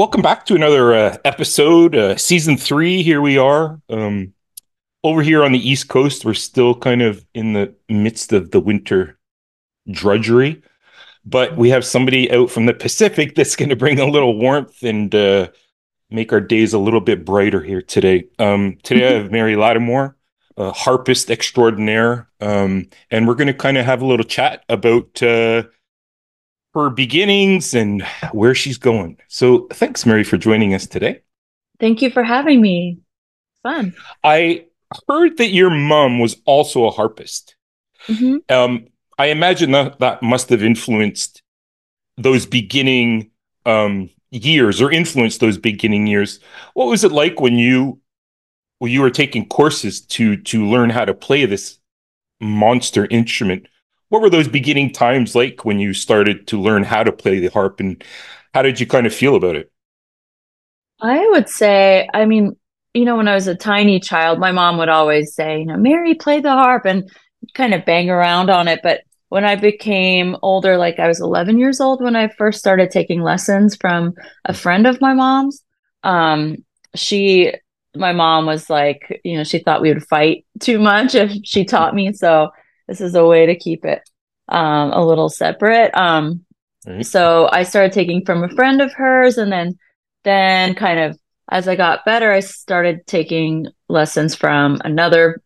Welcome back to another uh, episode, uh, season three. Here we are. Um, over here on the East Coast, we're still kind of in the midst of the winter drudgery, but we have somebody out from the Pacific that's going to bring a little warmth and uh, make our days a little bit brighter here today. Um, today, I have Mary Lattimore, a harpist extraordinaire, um, and we're going to kind of have a little chat about uh, her beginnings and where she's going. So, thanks, Mary, for joining us today. Thank you for having me. Fun. I heard that your mom was also a harpist. Mm-hmm. Um, I imagine that that must have influenced those beginning um, years, or influenced those beginning years. What was it like when you when you were taking courses to to learn how to play this monster instrument? What were those beginning times like when you started to learn how to play the harp, and how did you kind of feel about it? I would say, I mean, you know, when I was a tiny child, my mom would always say, you know, Mary, play the harp and kind of bang around on it. But when I became older, like I was 11 years old when I first started taking lessons from a friend of my mom's, um, she, my mom was like, you know, she thought we would fight too much if she taught me. So this is a way to keep it um, a little separate. Um, right. So I started taking from a friend of hers and then, then kind of as I got better, I started taking lessons from another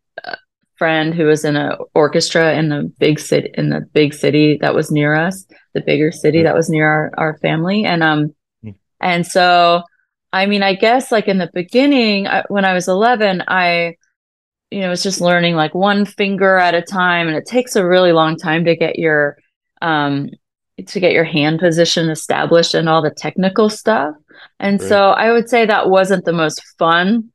friend who was in an orchestra in the big city in the big city that was near us, the bigger city that was near our, our family. And um hmm. and so I mean, I guess like in the beginning I, when I was 11, I you know, was just learning like one finger at a time and it takes a really long time to get your um to get your hand position established and all the technical stuff. And right. so I would say that wasn't the most fun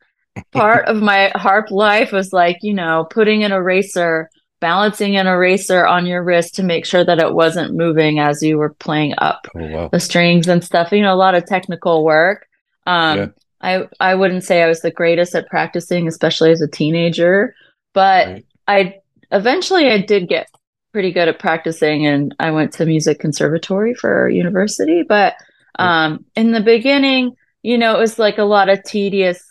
part of my harp life was like, you know, putting an eraser, balancing an eraser on your wrist to make sure that it wasn't moving as you were playing up oh, wow. the strings and stuff, you know, a lot of technical work. Um, yeah. I, I wouldn't say I was the greatest at practicing, especially as a teenager, but right. I eventually I did get pretty good at practicing and I went to music conservatory for university, but um, in the beginning, you know, it was like a lot of tedious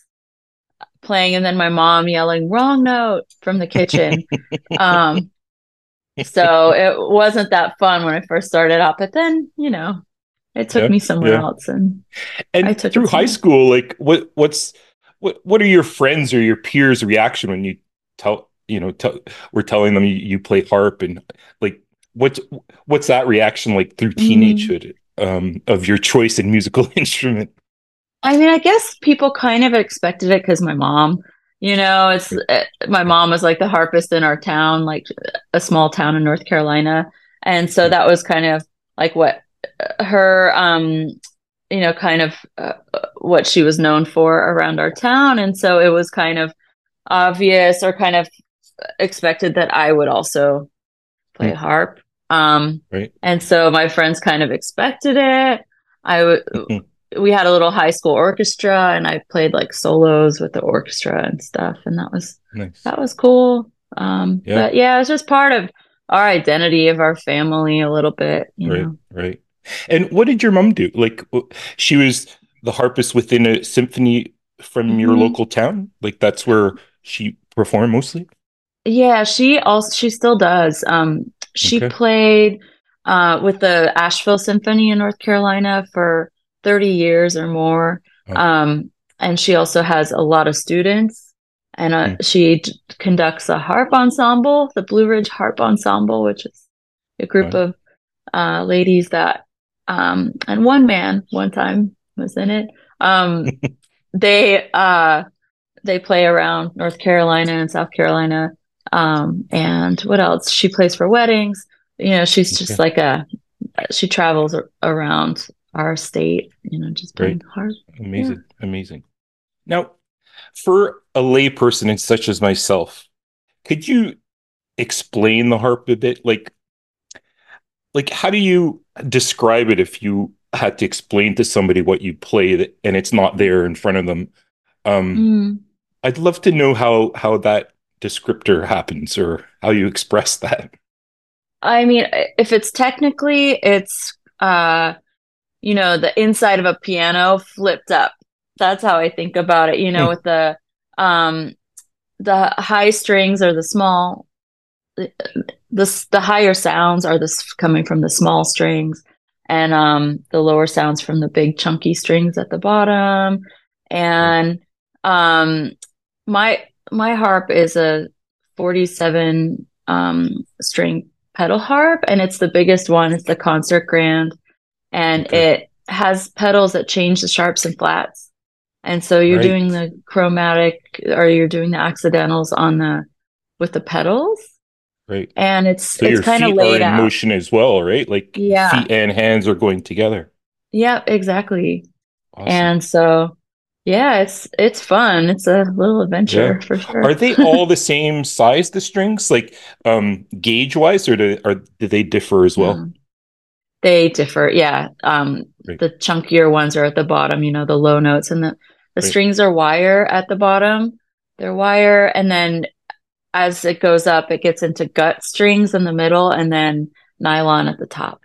playing and then my mom yelling wrong note from the kitchen. um, so it wasn't that fun when I first started out, but then, you know, it took yeah, me somewhere yeah. else and and I took through high school, like what what's what what are your friends or your peers reaction when you tell you know tell we're telling them you, you play harp and like what's what's that reaction like through mm-hmm. teenagehood? Mm um, of your choice in musical instrument? I mean, I guess people kind of expected it because my mom, you know, it's uh, my mom was like the harpist in our town, like a small town in North Carolina, and so that was kind of like what uh, her, um, you know, kind of uh, what she was known for around our town, and so it was kind of obvious or kind of expected that I would also play mm. harp. Um, right. And so my friends kind of expected it. I would. We had a little high school orchestra, and I played like solos with the orchestra and stuff, and that was nice. that was cool. Um, yeah. But yeah, it was just part of our identity of our family a little bit. You right. Know? Right. And what did your mom do? Like, she was the harpist within a symphony from mm-hmm. your local town. Like, that's where she performed mostly. Yeah, she also she still does. Um, she okay. played uh, with the Asheville Symphony in North Carolina for 30 years or more. Oh. Um, and she also has a lot of students. And uh, mm. she d- conducts a harp ensemble, the Blue Ridge Harp Ensemble, which is a group of uh, ladies that, um, and one man one time was in it. Um, they uh, they play around North Carolina and South Carolina um, and what else? She plays for weddings. You know, she's just okay. like a, she travels around our state, you know, just playing hard. Amazing. Yeah. Amazing. Now, for a layperson and such as myself, could you explain the harp a bit? Like, like how do you describe it if you had to explain to somebody what you play and it's not there in front of them. Um, mm. I'd love to know how how that descriptor happens or how you express that. I mean, if it's technically, it's uh, you know, the inside of a piano flipped up. That's how I think about it. You know, mm. with the um, the high strings or the small, the the higher sounds are this coming from the small strings, and um, the lower sounds from the big chunky strings at the bottom. And um, my my harp is a 47 um, string pedal harp, and it's the biggest one. It's the concert grand, and okay. it has pedals that change the sharps and flats. And so you're right. doing the chromatic or you're doing the accidentals on the with the pedals. Right. And it's so it's kind of laid in out. motion as well, right? Like yeah. feet and hands are going together. Yeah, exactly. Awesome. And so yeah, it's it's fun. It's a little adventure yeah. for sure. Are they all the same size, the strings, like um gauge wise, or do or do they differ as well? Mm. They differ, yeah. Um right. the chunkier ones are at the bottom, you know, the low notes, and the the right. strings are wire at the bottom. They're wire, and then as it goes up, it gets into gut strings in the middle, and then nylon at the top.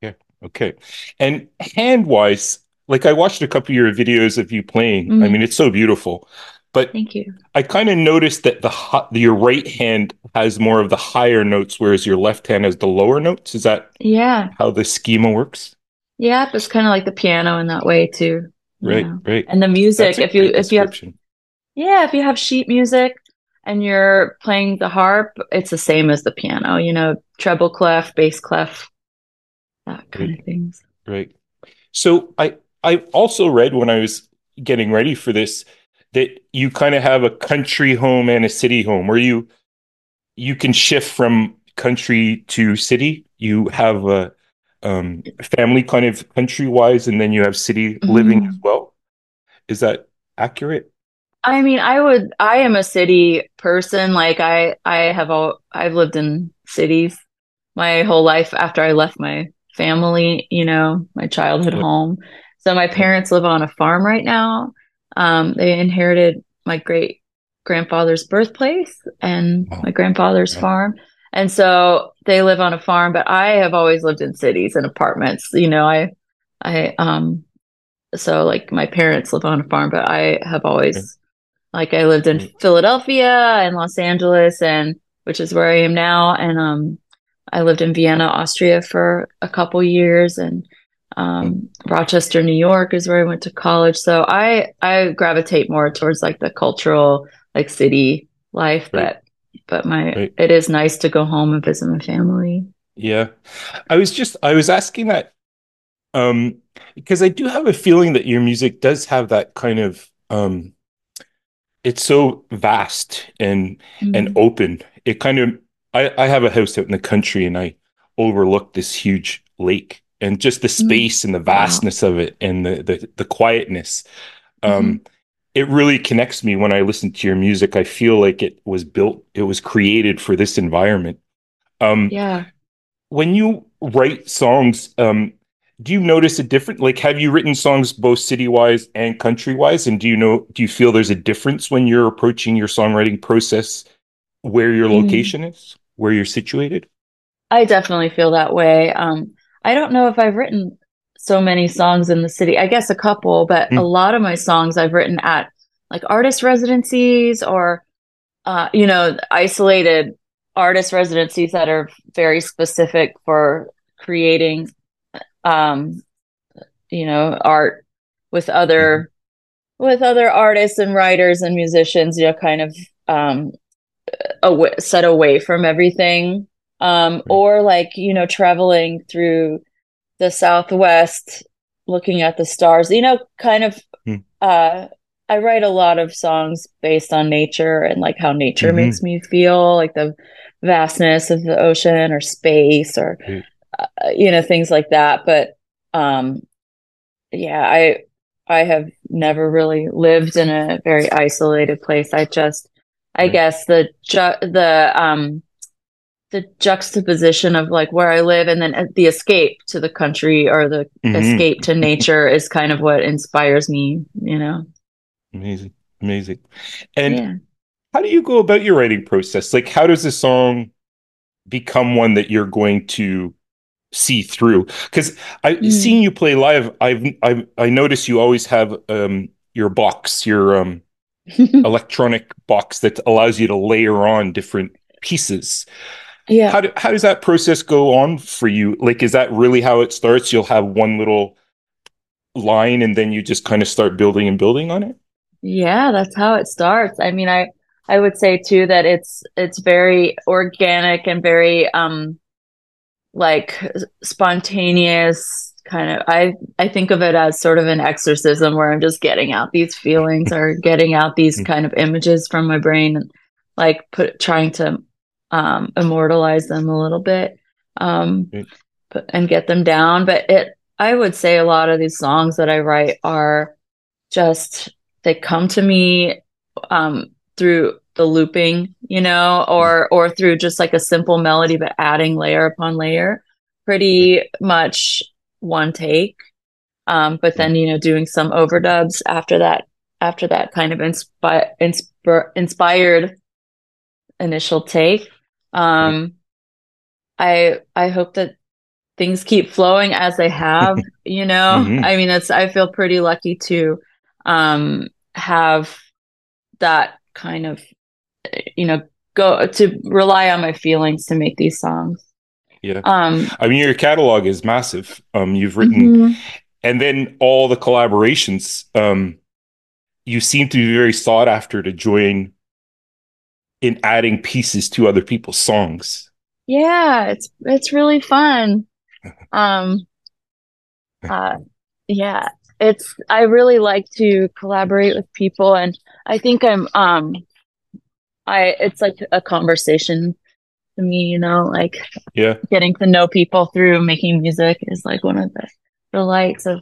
Yeah. Okay. And hand wise, like I watched a couple of your videos of you playing. Mm-hmm. I mean, it's so beautiful. But thank you. I kind of noticed that the your right hand has more of the higher notes, whereas your left hand has the lower notes. Is that yeah how the schema works? Yeah, it's kind of like the piano in that way too. Right, know? right. And the music, if you if you have yeah, if you have sheet music and you're playing the harp, it's the same as the piano. You know, treble clef, bass clef, that kind right. of things. Right. So I I also read when I was getting ready for this that you kind of have a country home and a city home where you you can shift from country to city. You have a um, family kind of country wise, and then you have city mm-hmm. living as well. Is that accurate? I mean, I would. I am a city person. Like I, I have all. I've lived in cities my whole life after I left my family. You know, my childhood home. So my parents live on a farm right now. Um, they inherited my great grandfather's birthplace and wow. my grandfather's farm. And so they live on a farm, but I have always lived in cities and apartments. You know, I, I, um, so like my parents live on a farm, but I have always, okay. like, I lived in mm-hmm. Philadelphia and Los Angeles, and which is where I am now. And, um, I lived in Vienna, Austria for a couple years and um, Rochester, New York is where I went to college. So I I gravitate more towards like the cultural like city life, right. but but my right. it is nice to go home and visit my family. Yeah. I was just I was asking that um because I do have a feeling that your music does have that kind of um it's so vast and mm-hmm. and open. It kind of I I have a house out in the country and I overlook this huge lake and just the mm. space mm. and the vastness wow. of it and the the, the quietness um mm-hmm. it really connects me when i listen to your music i feel like it was built it was created for this environment um yeah when you write songs um do you notice a different like have you written songs both city wise and country wise and do you know do you feel there's a difference when you're approaching your songwriting process where your mm. location is where you're situated i definitely feel that way um I don't know if I've written so many songs in the city. I guess a couple, but mm. a lot of my songs I've written at like artist residencies or, uh, you know, isolated artist residencies that are very specific for creating, um, you know, art with other, mm. with other artists and writers and musicians, you know, kind of, um, away, set away from everything um, or like you know traveling through the southwest looking at the stars you know kind of hmm. uh i write a lot of songs based on nature and like how nature mm-hmm. makes me feel like the vastness of the ocean or space or mm. uh, you know things like that but um yeah i i have never really lived in a very isolated place i just i guess the ju- the um the juxtaposition of like where I live and then uh, the escape to the country or the mm-hmm. escape to nature is kind of what inspires me, you know. Amazing. Amazing. And yeah. how do you go about your writing process? Like how does a song become one that you're going to see through? Cuz I mm. seeing you play live, I've I I notice you always have um your box, your um electronic box that allows you to layer on different pieces. Yeah. How, do, how does that process go on for you? Like, is that really how it starts? You'll have one little line and then you just kind of start building and building on it? Yeah, that's how it starts. I mean, I, I would say too that it's, it's very organic and very, um, like spontaneous kind of i i think of it as sort of an exorcism where i'm just getting out these feelings or getting out these mm. kind of images from my brain and like put trying to um, immortalize them a little bit um, and get them down. But it, I would say a lot of these songs that I write are just they come to me um, through the looping, you know, or or through just like a simple melody, but adding layer upon layer, pretty much one take. Um, but then you know, doing some overdubs after that, after that kind of inspi- insp- inspired initial take. Um, I I hope that things keep flowing as they have. you know, mm-hmm. I mean, it's I feel pretty lucky to um, have that kind of you know go to rely on my feelings to make these songs. Yeah. Um, I mean, your catalog is massive. Um, you've written, mm-hmm. and then all the collaborations. Um, you seem to be very sought after to join in adding pieces to other people's songs. Yeah, it's it's really fun. Um uh yeah, it's I really like to collaborate with people and I think I'm um I it's like a conversation to me, you know, like yeah, getting to know people through making music is like one of the delights of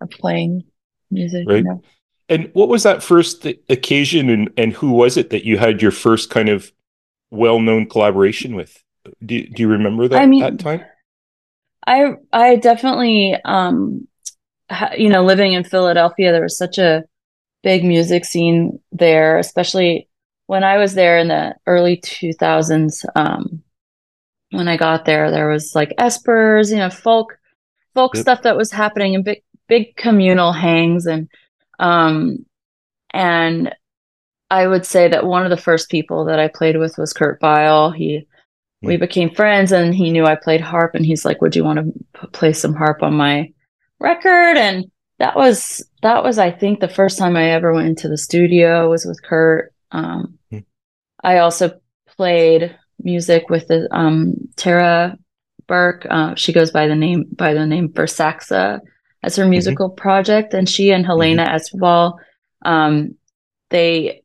of playing music. Right. You know? And what was that first occasion, and and who was it that you had your first kind of well known collaboration with? Do Do you remember that I mean, that time? I I definitely um you know living in Philadelphia, there was such a big music scene there, especially when I was there in the early two thousands. Um, when I got there, there was like espers, you know, folk folk yep. stuff that was happening and big big communal hangs and um, and I would say that one of the first people that I played with was Kurt Vile. He, we hmm. became friends and he knew I played harp and he's like, would you want to p- play some harp on my record? And that was, that was, I think the first time I ever went into the studio was with Kurt. Um, mm. I also played music with the, um, Tara Burke. Uh, she goes by the name, by the name Fursaxa as her mm-hmm. musical mm-hmm. project, and she and Helena mm-hmm. Um, they,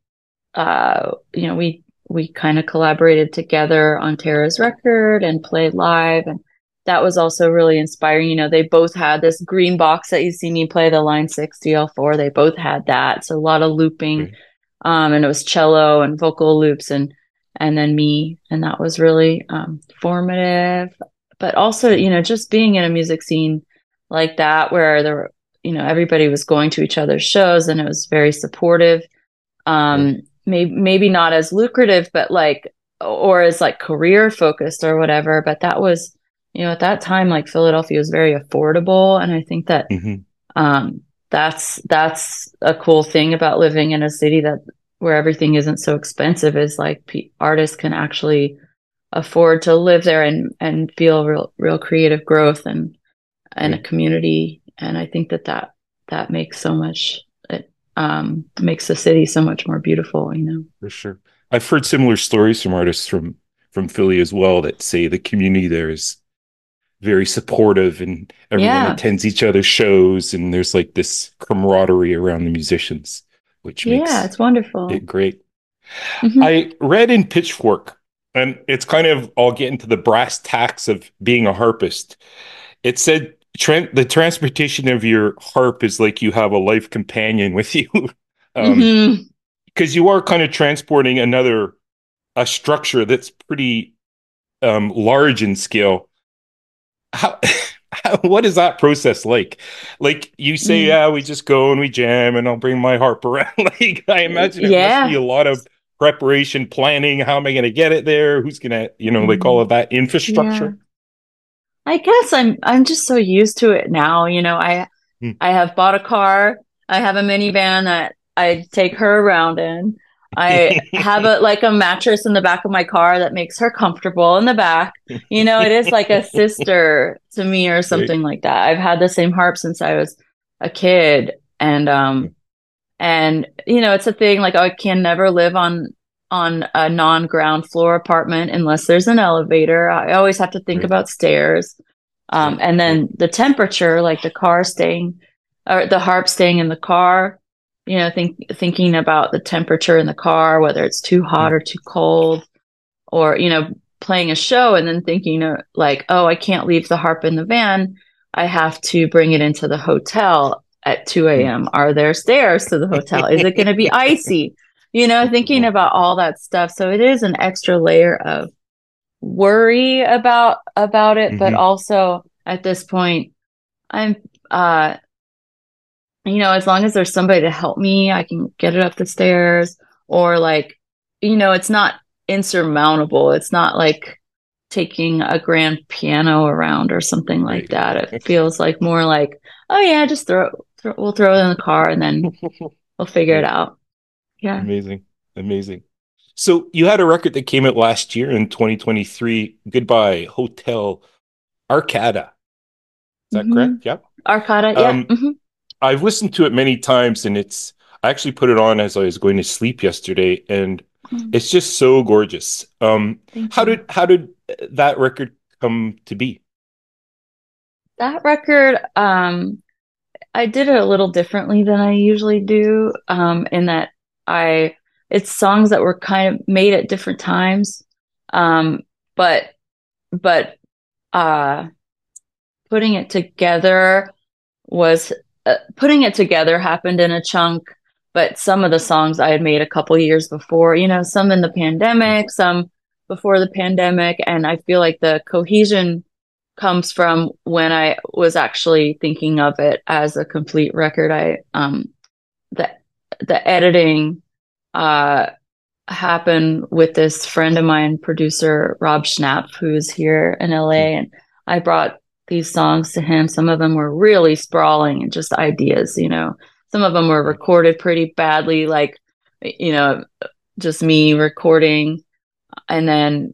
uh, you know, we we kind of collaborated together on Tara's record and played live, and that was also really inspiring. You know, they both had this green box that you see me play the Line Six DL4. They both had that, so a lot of looping, mm-hmm. um, and it was cello and vocal loops and and then me, and that was really um, formative. But also, you know, just being in a music scene like that where there were, you know, everybody was going to each other's shows and it was very supportive. Um, maybe, maybe not as lucrative, but like, or as like career focused or whatever. But that was, you know, at that time, like Philadelphia was very affordable. And I think that, mm-hmm. um, that's, that's a cool thing about living in a city that where everything isn't so expensive is like p- artists can actually afford to live there and, and feel real, real creative growth and, and a community. And I think that that, that makes so much, it um, makes the city so much more beautiful, you know? For sure. I've heard similar stories from artists from, from Philly as well that say the community there is very supportive and everyone yeah. attends each other's shows and there's like this camaraderie around the musicians, which makes yeah, it's wonderful. It great. Mm-hmm. I read in Pitchfork, and it's kind of I'll get into the brass tacks of being a harpist. It said the transportation of your harp is like you have a life companion with you because um, mm-hmm. you are kind of transporting another a structure that's pretty um, large in scale. How, how, what is that process like? Like you say, mm. yeah, we just go and we jam, and I'll bring my harp around. like I imagine it yeah. must be a lot of preparation, planning. How am I going to get it there? Who's going to, you know, like all of that infrastructure? Yeah. I guess I'm I'm just so used to it now. You know, I hmm. I have bought a car. I have a minivan that I take her around in. I have a like a mattress in the back of my car that makes her comfortable in the back. You know, it is like a sister to me or something like that. I've had the same harp since I was a kid and um hmm. and you know, it's a thing like I can never live on on a non-ground floor apartment unless there's an elevator. I always have to think right. about stairs. Um, and then the temperature, like the car staying or the harp staying in the car, you know, think thinking about the temperature in the car, whether it's too hot mm. or too cold, or, you know, playing a show and then thinking uh, like, oh, I can't leave the harp in the van. I have to bring it into the hotel at 2 a.m. Mm. Are there stairs to the hotel? Is it going to be icy? You know, thinking about all that stuff. So it is an extra layer of worry about about it, mm-hmm. but also at this point, I'm uh you know, as long as there's somebody to help me, I can get it up the stairs or like, you know, it's not insurmountable. It's not like taking a grand piano around or something like that. It feels like more like, oh yeah, just throw, throw we'll throw it in the car and then we'll figure it out. Yeah. Amazing. Amazing. So you had a record that came out last year in 2023, Goodbye Hotel Arkada. Is that mm-hmm. correct? Yeah. Arkada, yeah. Um, mm-hmm. I've listened to it many times and it's I actually put it on as I was going to sleep yesterday and mm-hmm. it's just so gorgeous. Um how did how did that record come to be? That record um I did it a little differently than I usually do um in that I it's songs that were kind of made at different times. Um, but but uh, putting it together was uh, putting it together happened in a chunk. But some of the songs I had made a couple years before, you know, some in the pandemic, some before the pandemic, and I feel like the cohesion comes from when I was actually thinking of it as a complete record. I um the the editing uh, happened with this friend of mine, producer Rob Schnapf, who's here in LA. And I brought these songs to him. Some of them were really sprawling and just ideas, you know. Some of them were recorded pretty badly, like, you know, just me recording and then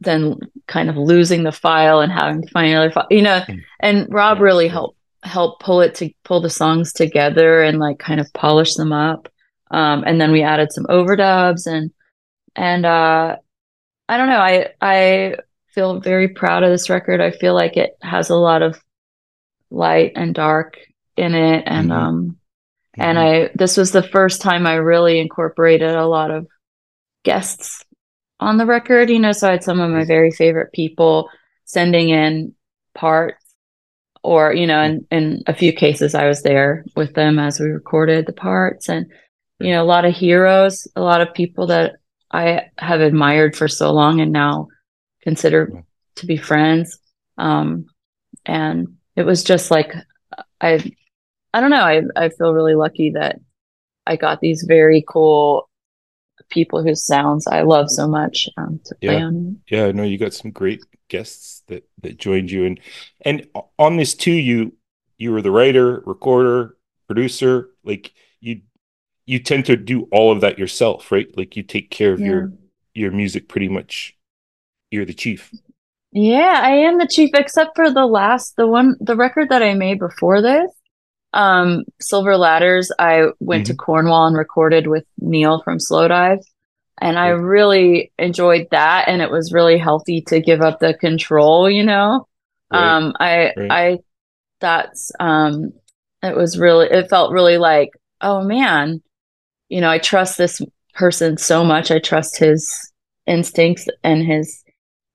then kind of losing the file and having to find another file, you know. Hmm. And Rob really helped help pull it to pull the songs together and like kind of polish them up. Um, and then we added some overdubs and and uh, I don't know. I I feel very proud of this record. I feel like it has a lot of light and dark in it, and mm-hmm. um, mm-hmm. and I this was the first time I really incorporated a lot of guests on the record. You know, so I had some of my very favorite people sending in parts or you know in, in a few cases i was there with them as we recorded the parts. And you know a lot of heroes a lot of people that i have admired for so long and now consider to be friends. Um and it was just like i i don't know. I i feel really lucky that i got these very cool people whose sounds i love so much um, to play yeah. on. Yeah no you got some great guests that that joined you. And and on this too you you were the writer recorder producer like you you tend to do all of that yourself right? Like you take care of yeah. your your music pretty much. You're the chief. Yeah i am the chief except for the last the one the record that i made before this um silver ladders i went mm-hmm. to cornwall and recorded with neil from Slowdive. and I really enjoyed that. And it was really healthy to give up the control, you know? Right. Um, I, right. I, that's, um, it was really, it felt really like, oh man, you know, I trust this person so much. I trust his instincts and his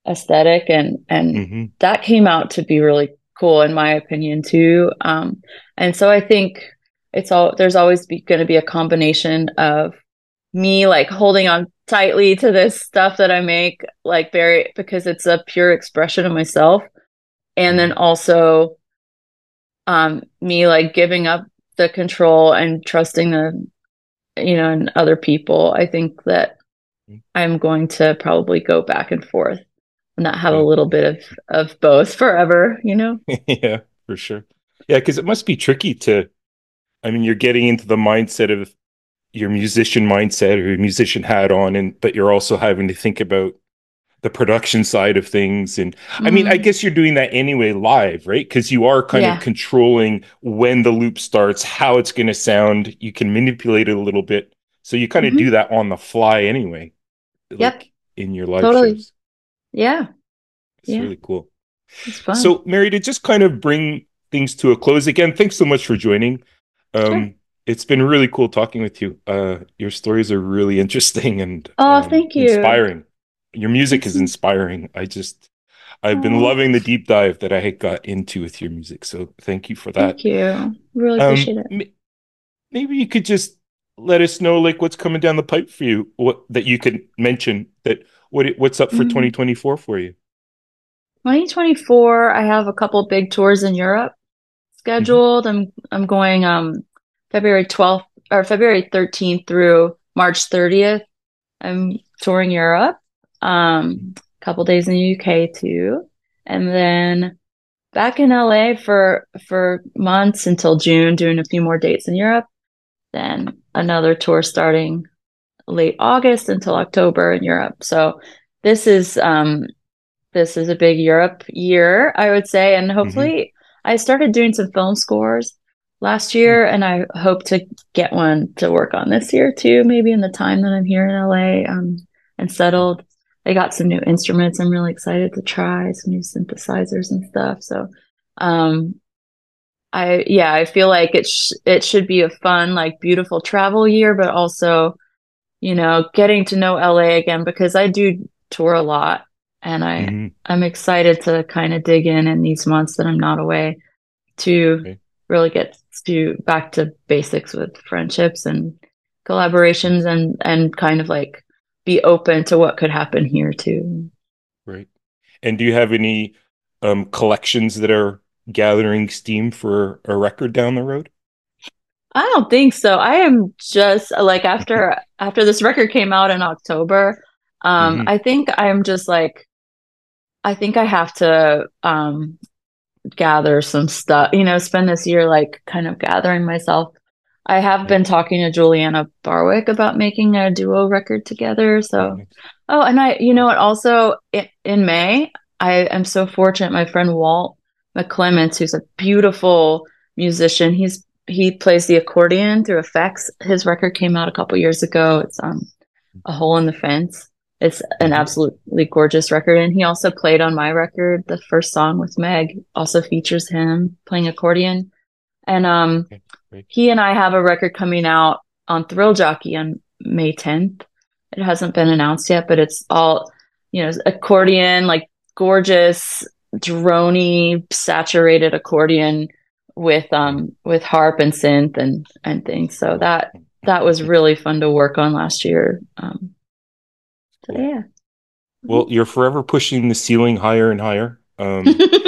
aesthetic and, and mm-hmm. that came out to be really cool in my opinion too. Um, and so I think it's all, there's always going to be a combination of me like holding on tightly to this stuff that I make, like very because it's a pure expression of myself. And then also um me like giving up the control and trusting the you know in other people. I think that I'm going to probably go back and forth and not have a little bit of of both forever, you know? yeah, for sure. Yeah, because it must be tricky to I mean, you're getting into the mindset of your musician mindset or your musician hat on, and but you're also having to think about the production side of things. And mm. I mean, I mm-hmm. guess you're doing that anyway live, right? Because you are kind yeah. of controlling when the loop starts, how it's going to sound. You can manipulate it a little bit. So you kind of mm-hmm. do that on the fly anyway. Yep. Like in your live totally. shows. Yeah. It's yeah. really cool. It's fun. So, Mary, to just kind of bring things to a close again, thanks so much for joining. Um, sure. It's been really cool talking with you. Uh, your stories are really interesting and oh, um, thank you, inspiring. Your music is inspiring. I just, I've been loving the deep dive that I got into with your music. So thank you for that. Thank you. Really um, appreciate um, it. Maybe you could just let us know like what's coming down the pipe for you. What that you could mention that what what's up for mm-hmm. 2024 for you. 2024, I have a couple big tours in Europe scheduled. Mm-hmm. I'm I'm going um February 12th or February 13th through March 30th. I'm touring Europe. Um a couple days in the UK too. And then back in LA for for months until June doing a few more dates in Europe. Then another tour starting late August until October in Europe. So this is um this is a big Europe year, I would say, and hopefully mm-hmm. I started doing some film scores last year mm-hmm. and I hope to get one to work on this year too, maybe in the time that I'm here in LA um and settled. I got some new instruments I'm really excited to try, some new synthesizers and stuff. So um I yeah, I feel like it sh- it should be a fun, like beautiful travel year, but also, you know, getting to know LA again because I do tour a lot, and I mm-hmm. I'm excited to kind of dig in in these months that I'm not away to okay. really get to back to basics with friendships and collaborations and and kind of like be open to what could happen here too. Right. And do you have any um collections that are gathering steam for a record down the road? I don't think so. I am just like after after this record came out in October, um, mm-hmm. I think I'm just like I think I have to um gather some stuff, you know, spend this year like kind of gathering myself. I have been talking to Juliana Barwick about making a duo record together. So, oh, and I, you know what, also in, in May, I am so fortunate. My friend Walt McClements, who's a beautiful musician. He's he plays the accordion through effects. His record came out a couple years ago. It's um a hole in the fence. It's an mm-hmm. absolutely gorgeous record. And he also played on my record. The first song with Meg also features him playing accordion. And um okay, he and I have a record coming out on Thrill Jockey on May 10th. It hasn't been announced yet, but it's all, you know, accordion, like gorgeous drony saturated accordion with um with harp and synth and and things. So that that was really fun to work on last year. Um, so yeah. Well, you're forever pushing the ceiling higher and higher. Um,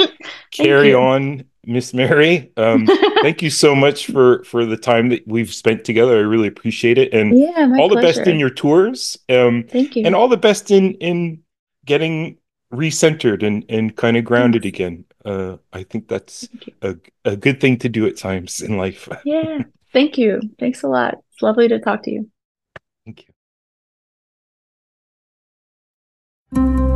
carry you. on, Miss Mary. Um, thank you so much for for the time that we've spent together. I really appreciate it, and yeah, all pleasure. the best in your tours. Um, thank you, and all the best in in getting recentered and and kind of grounded Thanks. again. Uh, I think that's a a good thing to do at times in life. yeah. Thank you. Thanks a lot. It's lovely to talk to you. Thank you.